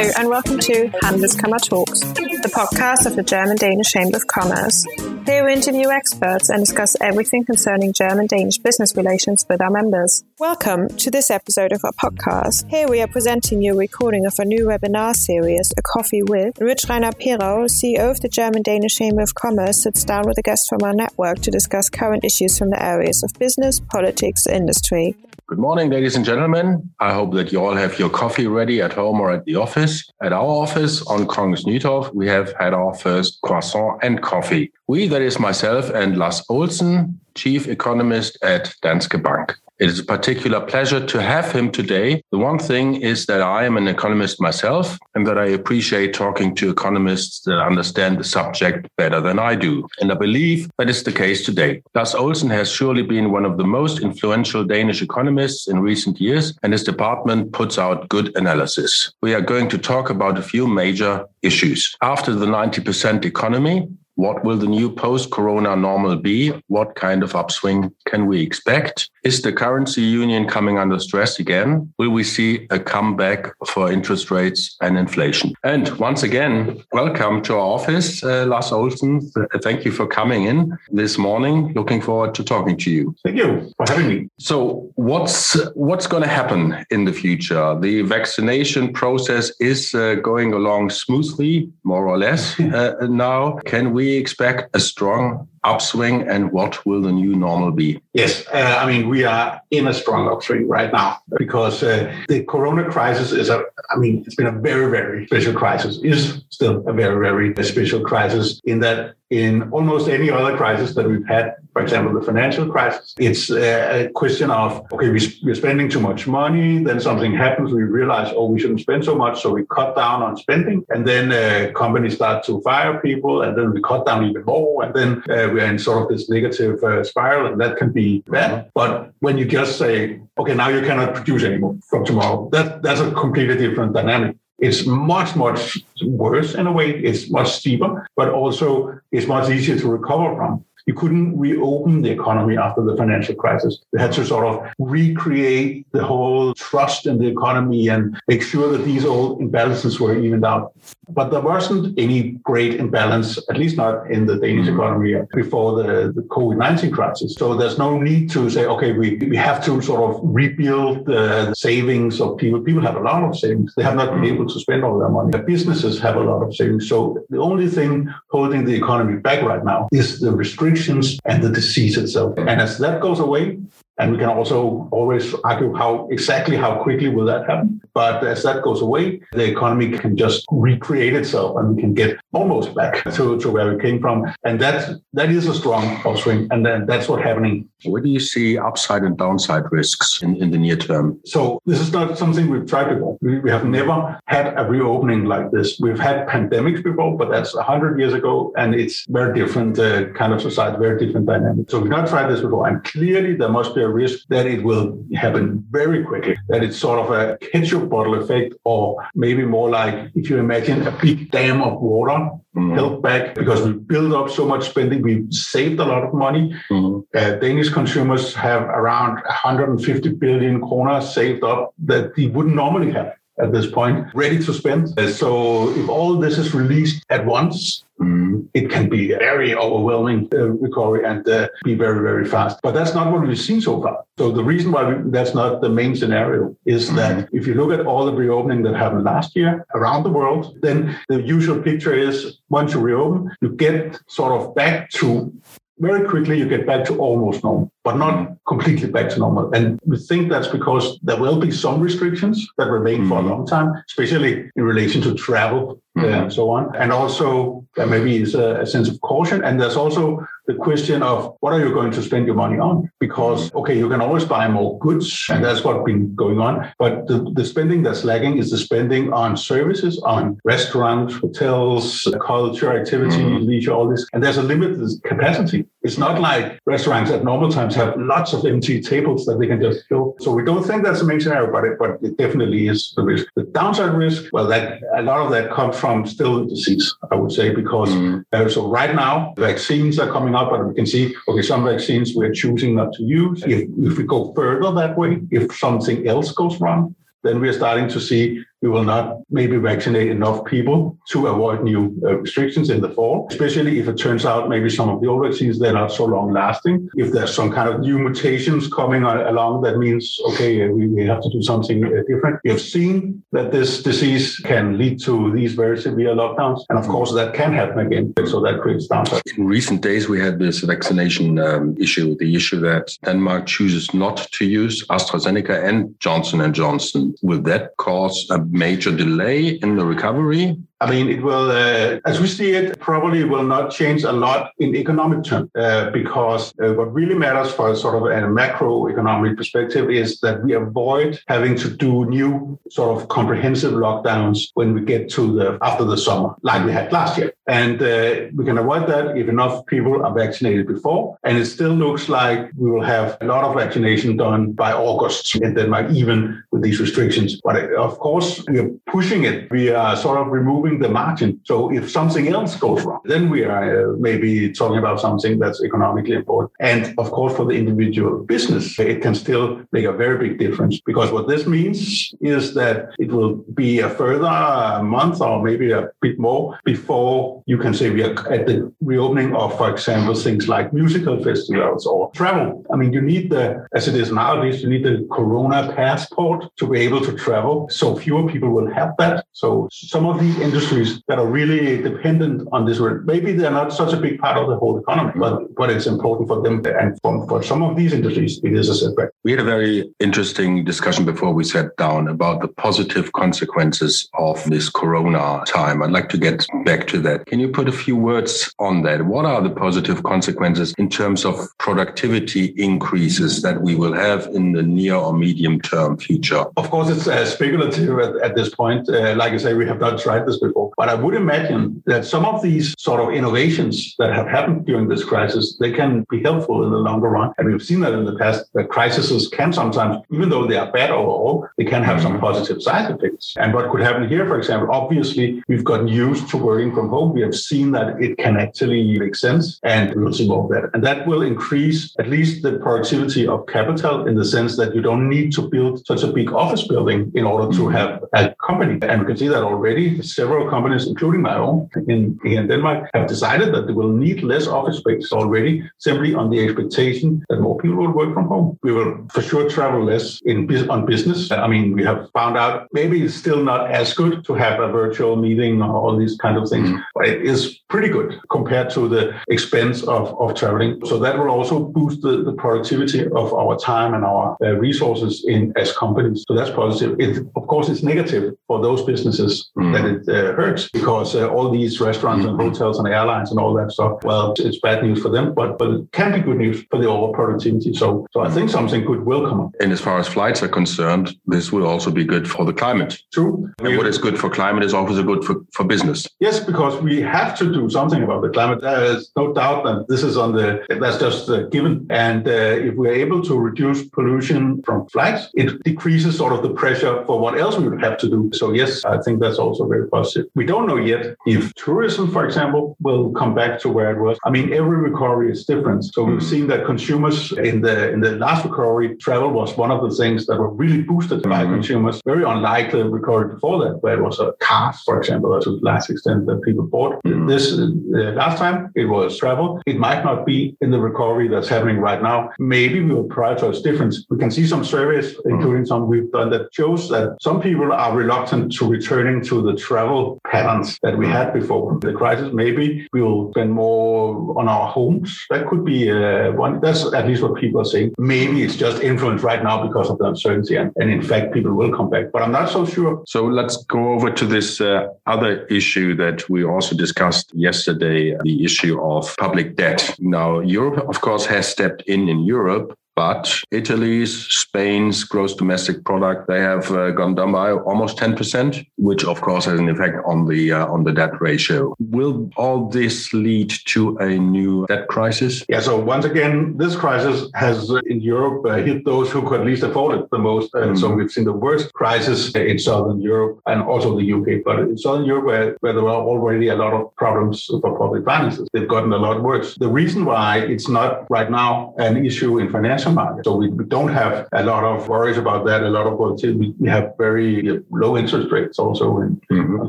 Hello, and welcome to Handelskammer Talks, the podcast of the German Danish Chamber of Commerce. Here we interview experts and discuss everything concerning German Danish business relations with our members. Welcome to this episode of our podcast. Here we are presenting you a recording of a new webinar series, A Coffee With, which Rainer Perau, CEO of the German Danish Chamber of Commerce, sits down with a guest from our network to discuss current issues from the areas of business, politics, industry. Good morning, ladies and gentlemen. I hope that you all have your coffee ready at home or at the office. At our office on Kongens Nytorv, we have had our first croissant and coffee. We, that is myself and Las Olsen, chief economist at Danske Bank. It is a particular pleasure to have him today. The one thing is that I am an economist myself and that I appreciate talking to economists that understand the subject better than I do. And I believe that is the case today. Las Olsen has surely been one of the most influential Danish economists in recent years, and his department puts out good analysis. We are going to talk about a few major issues. After the 90% economy, what will the new post corona normal be? What kind of upswing can we expect? Is the currency union coming under stress again? Will we see a comeback for interest rates and inflation? And once again, welcome to our office, uh, Las Olsen. Thank you for coming in this morning. Looking forward to talking to you. Thank you for having me. So, what's what's going to happen in the future? The vaccination process is uh, going along smoothly, more or less. Uh, now, can we expect a strong upswing and what will the new normal be? Yes, uh, I mean, we are in a strong upswing right now because uh, the corona crisis is a, I mean, it's been a very, very special crisis, is still a very, very special crisis in that in almost any other crisis that we've had, for example, the financial crisis, it's a question of, okay, we're spending too much money, then something happens, we realize, oh, we shouldn't spend so much, so we cut down on spending, and then uh, companies start to fire people, and then we cut down even more, and then uh, we're in sort of this negative uh, spiral, and that can be bad. But when you just say, okay, now you cannot produce anymore from tomorrow, that, that's a completely different dynamic. It's much, much worse in a way. It's much steeper, but also it's much easier to recover from you couldn't reopen the economy after the financial crisis. You had to sort of recreate the whole trust in the economy and make sure that these old imbalances were evened out. But there wasn't any great imbalance, at least not in the Danish mm-hmm. economy before the, the COVID 19 crisis. So there's no need to say, okay, we, we have to sort of rebuild the savings of people. People have a lot of savings. They have not been able to spend all their money. businesses have a lot of savings. So the only thing holding the economy back right now is the restriction and the disease itself. And as that goes away, and we can also always argue how exactly how quickly will that happen. But as that goes away, the economy can just recreate itself and we can get almost back to, to where we came from. And that that is a strong upswing. And then that's what's happening. Where do you see upside and downside risks in, in the near term? So this is not something we've tried before. We, we have never had a reopening like this. We've had pandemics before, but that's 100 years ago. And it's very different uh, kind of society, very different dynamic. So we've not tried this before. And clearly there must be a risk that it will happen very quickly, that it's sort of a ketchup bottle effect, or maybe more like if you imagine a big dam of water mm-hmm. held back because we built up so much spending, we saved a lot of money. Mm-hmm. Uh, Danish consumers have around 150 billion kroner saved up that they wouldn't normally have at this point, ready to spend. So if all this is released at once, Mm. It can be very overwhelming uh, recovery and uh, be very, very fast. But that's not what we've seen so far. So the reason why we, that's not the main scenario is mm. that if you look at all the reopening that happened last year around the world, then the usual picture is once you reopen, you get sort of back to very quickly you get back to almost normal, but not completely back to normal. And we think that's because there will be some restrictions that remain mm-hmm. for a mm-hmm. long time, especially in relation to travel mm-hmm. and so on. And also there maybe is a, a sense of caution. And there's also the question of what are you going to spend your money on? Because, okay, you can always buy more goods, and that's what's been going on. But the, the spending that's lagging is the spending on services, on restaurants, hotels, culture, activity, mm-hmm. leisure, all this. And there's a limited capacity. It's not like restaurants at normal times have lots of empty tables that they can just fill. So we don't think that's a main scenario, but it, but it definitely is the risk. The downside risk, well, that a lot of that comes from still the disease, I would say, because mm. uh, so right now vaccines are coming out, but we can see okay, some vaccines we're choosing not to use. If if we go further that way, if something else goes wrong, then we're starting to see we will not maybe vaccinate enough people to avoid new uh, restrictions in the fall, especially if it turns out maybe some of the old vaccines, they're not so long lasting. If there's some kind of new mutations coming along, that means, okay, we, we have to do something uh, different. We have seen that this disease can lead to these very severe lockdowns. And of course, that can happen again. So that creates downside. In recent days, we had this vaccination um, issue, the issue that Denmark chooses not to use AstraZeneca and Johnson and Johnson. Will that cause a major delay in the recovery? I mean, it will, uh, as we see it, probably will not change a lot in economic terms uh, because uh, what really matters for a sort of a macroeconomic perspective is that we avoid having to do new sort of comprehensive lockdowns when we get to the after the summer, like we had last year. And uh, we can avoid that if enough people are vaccinated before. And it still looks like we will have a lot of vaccination done by August in Denmark, even with these restrictions. But uh, of course, we are pushing it. We are sort of removing the margin. So if something else goes then we are uh, maybe talking about something that's economically important. And of course, for the individual business, it can still make a very big difference because what this means is that it will be a further month or maybe a bit more before you can say we are at the reopening of, for example, things like musical festivals or travel. I mean, you need the, as it is nowadays, you need the Corona passport to be able to travel. So fewer people will have that. So some of these industries that are really dependent on this, world. maybe they're not such a big part of the whole economy, but, but it's important for them. And for, for some of these industries, it is a setback. We had a very interesting discussion before we sat down about the positive consequences of this Corona time. I'd like to get back to that. Can you put a few words on that? What are the positive consequences in terms of productivity increases that we will have in the near or medium term future? Of course, it's uh, speculative at, at, this point. Uh, like I say, we have not tried this before, but I would imagine that some of these sort of innovations that have happened during this crisis, they can be helpful in the longer run. And we've seen that in the past, that crises can sometimes, even though they are bad overall, they can have some mm-hmm. positive side effects. And what could happen here, for example, obviously we've gotten used to working from home we have seen that it can actually make sense and we will see more of that. And that will increase at least the productivity of capital in the sense that you don't need to build such a big office building in order to mm-hmm. have a company. And we can see that already. Several companies, including my own in, in Denmark, have decided that they will need less office space already simply on the expectation that more people will work from home. We will for sure travel less in on business. I mean, we have found out maybe it's still not as good to have a virtual meeting or all these kind of things. Mm-hmm. But it is pretty good compared to the expense of, of traveling. So that will also boost the, the productivity of our time and our uh, resources in as companies. So that's positive. It, of course, it's negative for those businesses mm. that it uh, hurts because uh, all these restaurants mm-hmm. And hotels and airlines and all that stuff, well, it's bad news for them, but, but it can be good news for the overall productivity. So, so I think something good will come up. And as far as flights are concerned, this will also be good for the climate. True. And what is good for climate is also good for, for business. Yes, because we have to do something about the climate. There is no doubt that this is on the, that's just a given. And uh, if we're able to reduce pollution from flights, it decreases sort of the pressure for what else we would have to do. So yes, I think that's also very positive. We don't know yet if tourism, for example, will come back to where it was. I mean, every recovery is different. So we've seen that consumers in the in the last recovery, travel was one of the things that were really boosted by mm-hmm. consumers. Very unlike the recovery before that, where it was a cars, for example, to the last extent that people bought. Mm-hmm. This uh, last time it was travel. It might not be in the recovery that's happening right now. Maybe we will prioritize difference. We can see some surveys, mm-hmm. including some we've done, that shows that some people are reluctant to returning to the travel patterns that we had before the crisis. Maybe we will spend more on our homes. That could be uh, one. That's at least what people are saying. Maybe it's just influenced right now because of the uncertainty, and, and in fact, people will come back. But I'm not so sure. So let's go over to this uh, other issue that we also discussed yesterday the issue of public debt. Now, Europe, of course, has stepped in in Europe but Italy's, Spain's gross domestic product, they have uh, gone down by almost 10%, which of course has an effect on the uh, on the debt ratio. Will all this lead to a new debt crisis? Yeah. So once again, this crisis has uh, in Europe uh, hit those who could least afford it the most. And mm. so we've seen the worst crisis in Southern Europe and also the UK. But in Southern Europe, where, where there were already a lot of problems for public finances, they've gotten a lot worse. The reason why it's not right now an issue in financial market. So we, don't have a lot of worries about that, a lot of volatility. We have very low interest rates also in mm-hmm.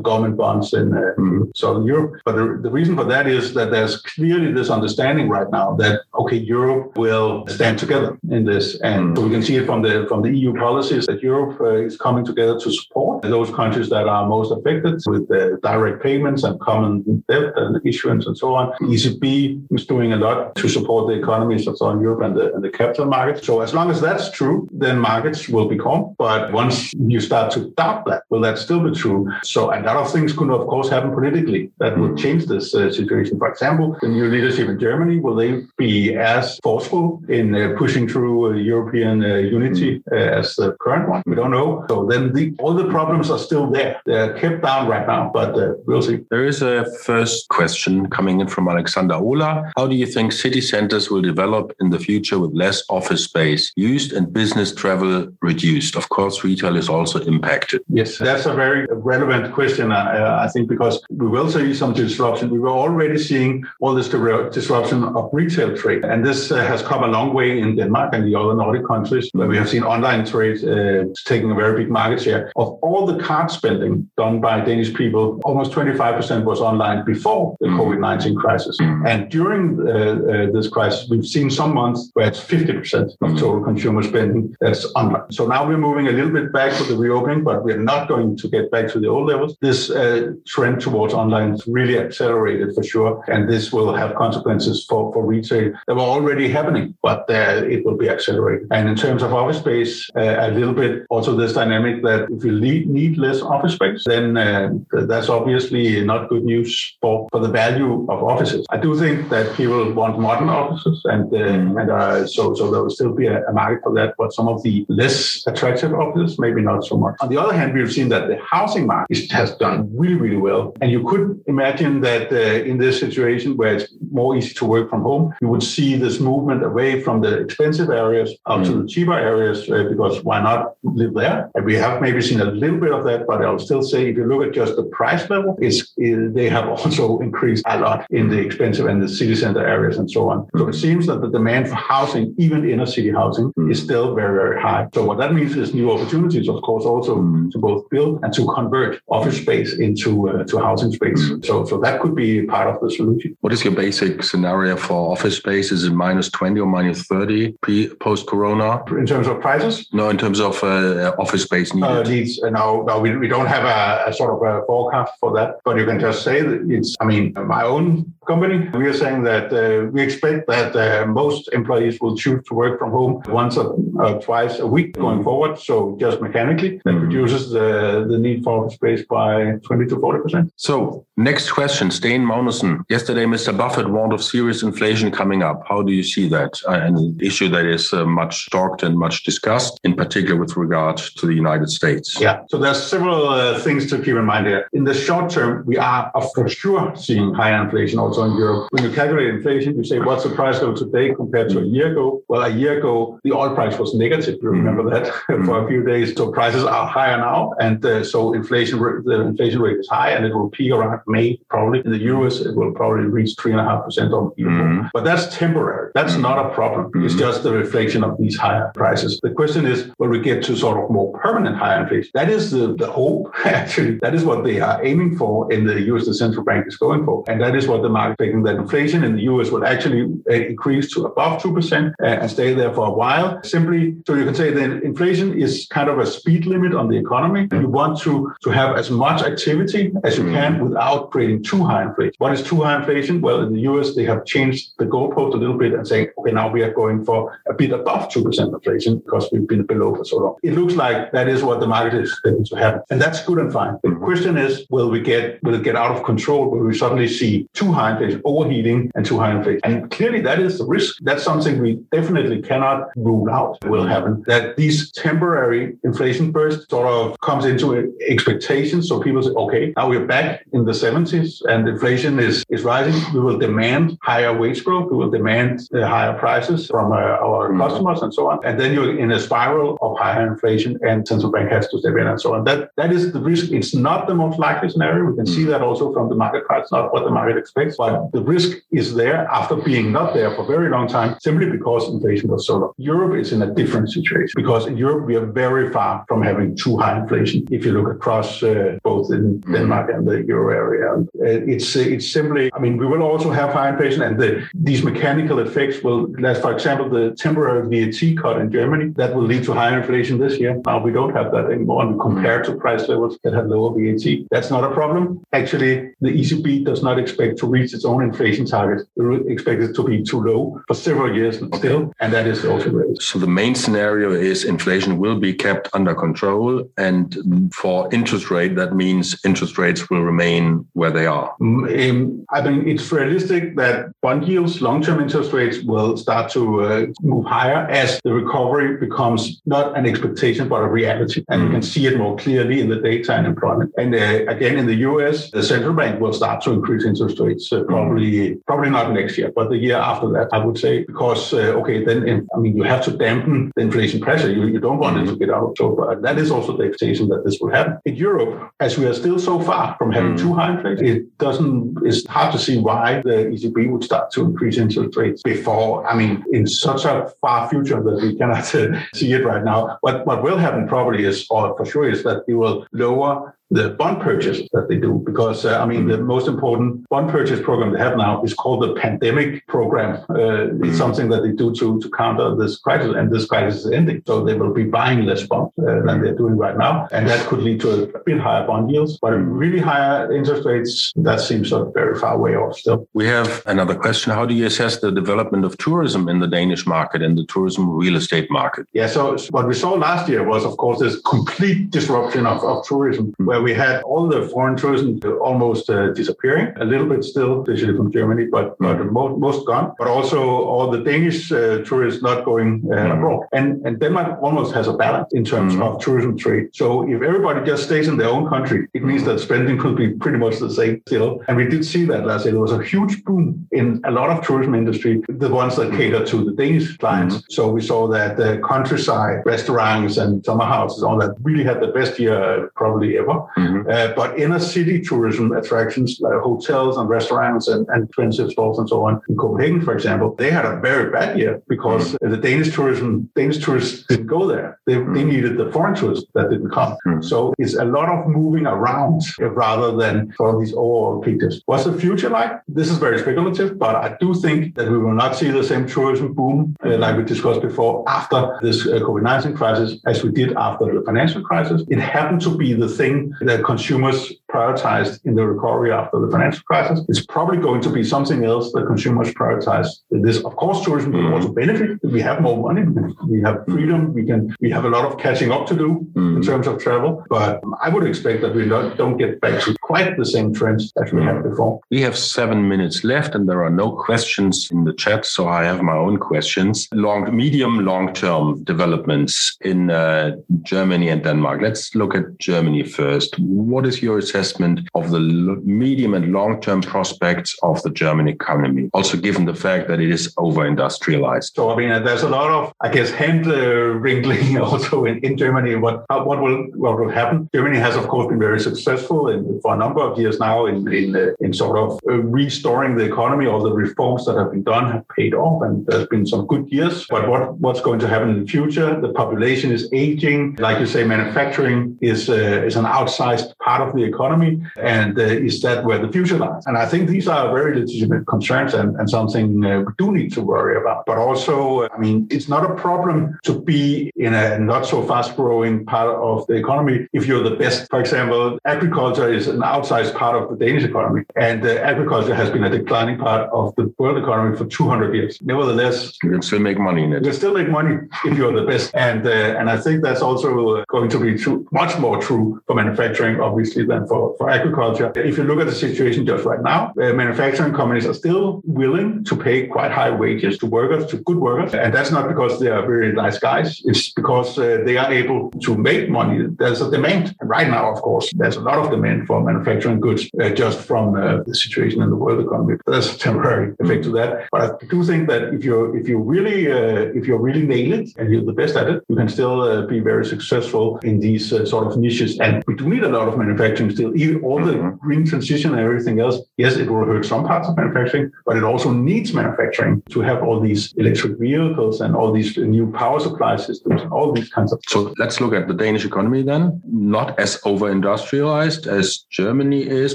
government bonds in uh, mm-hmm. Southern Europe. But the, the reason for that is that there's clearly this understanding right now that, okay, Europe will stand together in this. And mm-hmm. so we can see it from the, from the EU policies that Europe uh, is coming together to support those countries that are most affected with the direct payments and common debt and issuance and so on. ECB is doing a lot to support the economies of Southern Europe and the, and the capital markets. So as long as that's true, then markets will be calm. But once you start to doubt that, will that still be true? So a lot of things could, of course, happen politically that would change this uh, situation. For example, the new leadership in Germany, will they be as forceful in uh, pushing through uh, European uh, unity uh, as the current one? We don't know. So then the, all the problems are still there. They're kept down right now, but uh, we'll see. There is a first question coming in from Alexander Ola. How do you think city centers will develop in the future with less office space used and business travel reduced? Of course, retail is also impacted. Yes, that's a very relevant question, uh, I think, because we will see some disruption. We were already seeing all this disruption of retail trade, and this uh, has come a long way in Denmark and the other Nordic countries, where we have seen online trade uh, taking a very big market share. Of all the card spending done by Danish people, almost 25% was online before the mm. COVID 19 crisis. Mm. And during uh, uh, this crisis, we've seen some months where it's 50% of mm. total consumer spending that's online. So now we're moving a little bit back to the reopening, but we're not going to get back to the old levels. This uh, trend towards online is really accelerated for sure. And this will have consequences for, for retail that were already happening, but uh, it will be accelerated. And in terms of office space, uh, a little bit also this dynamic that if you need less office space, then uh, that's obviously not good news for, for the value of offices. I do think that people want modern offices, and uh, mm-hmm. and uh, so so there will still be a, a, market for that. But some of the less attractive offices, maybe not so much. On the other hand, we've seen that the housing market has done really really well, and you could imagine that uh, in this situation where it's more easy to work from home, you would see this movement away from the expensive areas out mm. to the cheaper areas uh, because why not live there? And we have maybe seen a little bit of that, but I'll still say if you look at just the price level, is they have also increased a lot in the expensive and the city center areas and so on. So it seems that the demand for housing, even inner city housing, mm. is still very, very high. So what that means is new opportunities, of course, also mm. to both build and to convert office space into uh, to housing space. Mm. So so that could be part of the solution. What is your basic scenario for office space? Is it minus 20 or minus 30 pre post corona? In terms of prices? No, in terms of uh, office space needed. Uh, needs, uh, no, no, we, we don't have a, a sort of a forecast for that, but you can just say that it's, I mean, my own company, we are saying that uh, we expect that uh, most employees will choose to work from home once or uh, twice a week going mm-hmm. forward. So just mechanically, that mm-hmm. reduces the, the need for office space by 20 to 40%. So next question, Stain Magnussen. Yesterday, Mr. Buffett warned of serious inflation coming up. How do you see that? Uh, an issue that is uh, much talked and much discussed, in particular with regard to the United States. Yeah. So there's several uh, things to keep in mind here. In the short term, we are for sure seeing higher inflation also in Europe. When you calculate inflation, you say, what's the price level today compared to a year ago? Well, a year ago, the oil price was negative. You remember mm-hmm. that for a few days. So prices are higher now. And uh, so inflation, the inflation rate is high and it will peak around May, probably. In the US, it will probably reach 3.5% on people. mm-hmm. But that's temporary. That's mm-hmm. not a problem. It's just the reflection of these higher prices. The question is, will we get to sort of more permanent higher inflation? That is the, the hope, actually. That is what they are aiming for in the US, the central bank is going for. And that is what the market thinking that inflation in the US will actually uh, increase to above 2% uh, and stay there for a while. Simply, so you can say that inflation is kind of a speed limit on the economy. You want to, to have as much activity as you can without creating too high inflation. What is too high inflation? Well, in the US, they have changed the goalpost a little bit and saying, okay, now we are going for a bit above 2% inflation because we've been below for so long. It looks like that is what the market is expecting to happen. And that's good and fine. The mm-hmm. question is, will we get, will it get out of control? Will we suddenly see too high inflation, overheating and too high inflation? And clearly that is the risk. That's something we definitely cannot rule out will happen. That these temporary inflation bursts sort of comes into expectations. So people say, okay, now we're back in the 70s and inflation is, is rising. We will demand higher wage growth. We will demand uh, higher prices from uh, our mm-hmm. customers and so on. And then you're in a spiral of higher inflation and central bank has to step in and so on. That That is the risk. It's not the most likely scenario. We can see mm-hmm. that also from the market price, not what the market expects, but the risk is there after being not there for a very long time, simply because inflation was. Europe is in a different situation because in Europe we are very far from having too high inflation. If you look across uh, both in mm-hmm. Denmark and the euro area, uh, it's it's simply. I mean, we will also have high inflation, and the, these mechanical effects will. Last, for example, the temporary VAT cut in Germany that will lead to higher inflation this year. Now we don't have that anymore, and compared to price levels that have lower VAT, that's not a problem. Actually, the ECB does not expect to reach its own inflation target. They expect it to be too low for several years still, and that is also great. So the main scenario is inflation will be kept under control. And for interest rate, that means interest rates will remain where they are. Mm, um, I mean, it's realistic that bond yields, long-term interest rates will start to uh, move higher as the recovery becomes not an expectation, but a reality. And mm. you can see it more clearly in the data and employment. And uh, again, in the US, the central bank will start to increase interest rates, uh, probably, mm. probably not next year, but the year after that, I would say, because, uh, then, I mean, you have to dampen the inflation pressure. You, you don't want it to get out of control. That is also the expectation that this will happen. In Europe, as we are still so far from having mm. too high inflation, it doesn't, it's hard to see why the ECB would start to increase interest rates before, I mean, in such a far future that we cannot see it right now. What, what will happen probably is, or for sure, is that it will lower the bond purchase that they do because uh, I mean the most important bond purchase program they have now is called the pandemic program. Uh, mm-hmm. It's something that they do to to counter this crisis, and this crisis is ending, so they will be buying less bonds uh, than they're doing right now, and that could lead to a bit higher bond yields. But really higher interest rates that seems sort of very far away off still. We have another question: How do you assess the development of tourism in the Danish market and the tourism real estate market? Yeah, so what we saw last year was, of course, this complete disruption of, of tourism, mm-hmm. where we had all the foreign tourism almost uh, disappearing, a little bit still, especially from Germany, but, but mm. most, most gone. But also all the Danish uh, tourists not going uh, mm. abroad. And, and Denmark almost has a balance in terms mm. of tourism trade. So if everybody just stays in their own country, it means that spending could be pretty much the same still. And we did see that last year. There was a huge boom in a lot of tourism industry, the ones that cater to the Danish clients. Mm-hmm. So we saw that the countryside restaurants and summer houses, all that really had the best year probably ever. Mm-hmm. Uh, but inner city tourism attractions like hotels and restaurants and, and expensive stores and so on in Copenhagen, for example, they had a very bad year because mm-hmm. the Danish tourism, Danish tourists didn't go there. They, mm-hmm. they needed the foreign tourists that didn't come. Mm-hmm. So it's a lot of moving around rather than for these overall pictures. What's the future like? This is very speculative, but I do think that we will not see the same tourism boom uh, like we discussed before after this uh, COVID-19 crisis as we did after the financial crisis. It happened to be the thing that consumers prioritized in the recovery after the financial crisis. It's probably going to be something else that consumers prioritize. This, of course, tourism will mm. also benefit. We have more money. We have freedom. We can. We have a lot of catching up to do mm. in terms of travel. But I would expect that we not, don't get back to quite the same trends as we had before. We have seven minutes left, and there are no questions in the chat. So I have my own questions. Long, medium, long-term developments in uh, Germany and Denmark. Let's look at Germany first what is your assessment of the medium and long term prospects of the German economy, also given the fact that it is over industrialized? So, I mean, there's a lot of, I guess, hand wrinkling also in, in Germany. What, what, will, what will happen? Germany has, of course, been very successful in, for a number of years now in, in, uh, in sort of uh, restoring the economy. All the reforms that have been done have paid off, and there's been some good years. But what, what's going to happen in the future? The population is aging. Like you say, manufacturing is, uh, is an outsized part of the economy? And uh, is that where the future lies? And I think these are very legitimate concerns and, and something uh, we do need to worry about. But also, I mean, it's not a problem to be in a not so fast growing part of the economy if you're the best. For example, agriculture is an outsized part of the Danish economy, and uh, agriculture has been a declining part of the world economy for 200 years. Nevertheless, you can still make money in it. You can still make money if you're the best. And, uh, and I think that's also going to be true, much more true for manufacturing obviously, than for, for agriculture. If you look at the situation just right now, uh, manufacturing companies are still willing to pay quite high wages to workers, to good workers. And that's not because they are very nice guys. It's because uh, they are able to make money. There's a demand. And right now, of course, there's a lot of demand for manufacturing goods uh, just from uh, the situation in the world economy. There's a temporary effect to that. But I do think that if you're if you really uh, if you're really nail it and you're the best at it, you can still uh, be very successful in these sort of niches. And we do need a lot of manufacturing still all the mm-hmm. green transition and everything else, yes, it will hurt some parts of manufacturing, but it also needs manufacturing to have all these electric vehicles and all these new power supply systems and all these kinds of. So let's look at the Danish economy then. Not as over industrialized as Germany is,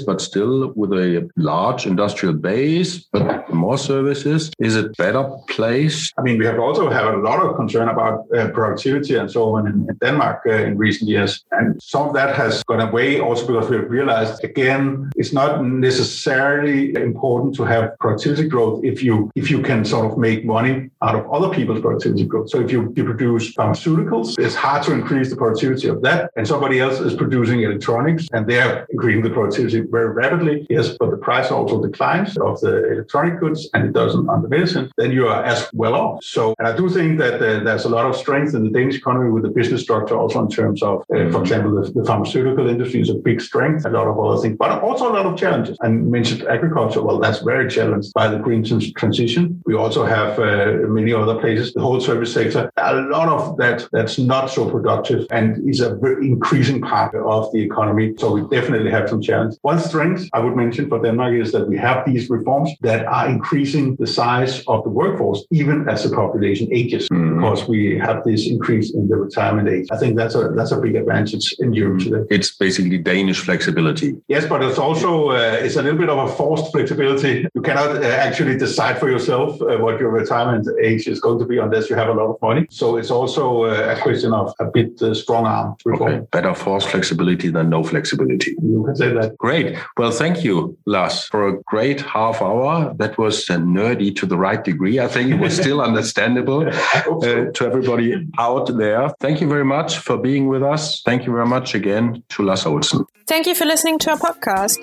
but still with a large industrial base, but more services. Is it better placed? I mean, we have also had a lot of concern about uh, productivity and so on in, in Denmark uh, in recent years. And some of that has gone away also because we realized, again, it's not necessarily important to have productivity growth if you if you can sort of make money out of other people's productivity growth. So if you, you produce pharmaceuticals, it's hard to increase the productivity of that. And somebody else is producing electronics and they're increasing the productivity very rapidly. Yes, but the price also declines of the electronic goods and it doesn't on the medicine, then you are as well off. So, and I do think that uh, there's a lot of strength in the Danish economy with the business structure also in terms of, uh, for example, the, the, pharmaceutical industry is a big strength, a lot of other things, but also a lot of challenges. And mentioned agriculture, well, that's very challenged by the green transition. We also have uh, many other places, the whole service sector, a lot of that that's not so productive and is a very increasing part of the economy. So we definitely have some challenges. One strength I would mention for Denmark is that we have these reforms that are increasing the size of the workforce, even as the population ages, mm. because we have this increase in the retirement age. I think that's a that's a big advantage in Europe today. It's basically Danish flexibility. Yes, but it's also uh, it's a little bit of a forced flexibility. You cannot uh, actually decide for yourself uh, what your retirement age is going to be unless you have a lot of money. So it's also uh, a question of a bit uh, strong arm reform. Okay. Better forced flexibility than no flexibility. You can say that. Great. Well, thank you, Las, for a great half hour. That was uh, nerdy to the right degree. I think it was still understandable so. to everybody out there. Thank you very much for being with us. Thank you very much again Olsen. Thank you for listening to our podcast.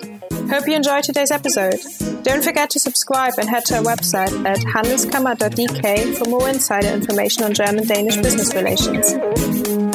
Hope you enjoyed today's episode. Don't forget to subscribe and head to our website at handelskammer.dk for more insider information on German Danish business relations.